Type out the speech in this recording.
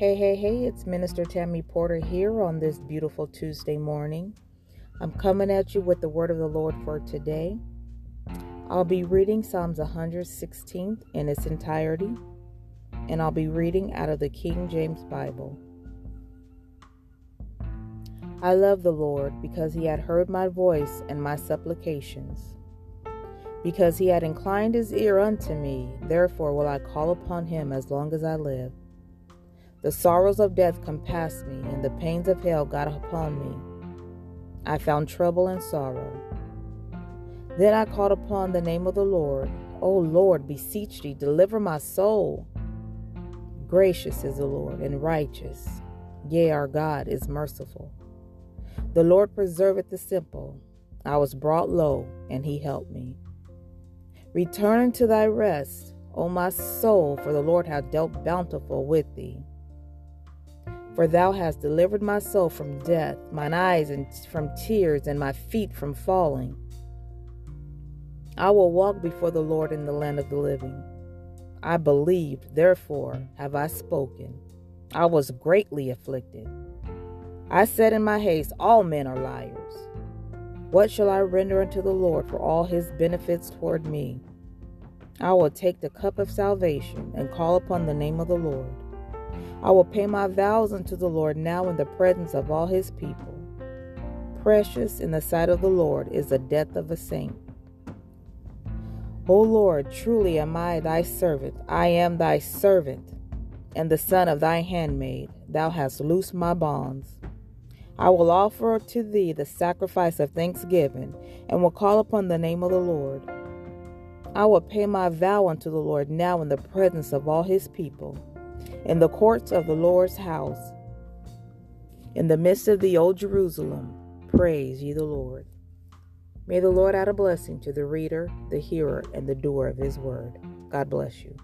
Hey, hey, hey, it's Minister Tammy Porter here on this beautiful Tuesday morning. I'm coming at you with the word of the Lord for today. I'll be reading Psalms 116 in its entirety, and I'll be reading out of the King James Bible. I love the Lord because he had heard my voice and my supplications. Because he had inclined his ear unto me, therefore will I call upon him as long as I live. The sorrows of death compassed me, and the pains of hell got upon me. I found trouble and sorrow. Then I called upon the name of the Lord. O Lord, beseech thee, deliver my soul. Gracious is the Lord, and righteous. Yea, our God is merciful. The Lord preserveth the simple. I was brought low, and he helped me. Return unto thy rest, O my soul, for the Lord hath dealt bountiful with thee. For thou hast delivered my soul from death, mine eyes from tears, and my feet from falling. I will walk before the Lord in the land of the living. I believed, therefore have I spoken. I was greatly afflicted. I said in my haste, All men are liars. What shall I render unto the Lord for all his benefits toward me? I will take the cup of salvation and call upon the name of the Lord. I will pay my vows unto the Lord now in the presence of all his people. Precious in the sight of the Lord is the death of a saint. O Lord, truly am I thy servant. I am thy servant and the son of thy handmaid. Thou hast loosed my bonds. I will offer to thee the sacrifice of thanksgiving, and will call upon the name of the Lord. I will pay my vow unto the Lord now in the presence of all his people, in the courts of the Lord's house, in the midst of the old Jerusalem. Praise ye the Lord. May the Lord add a blessing to the reader, the hearer, and the doer of his word. God bless you.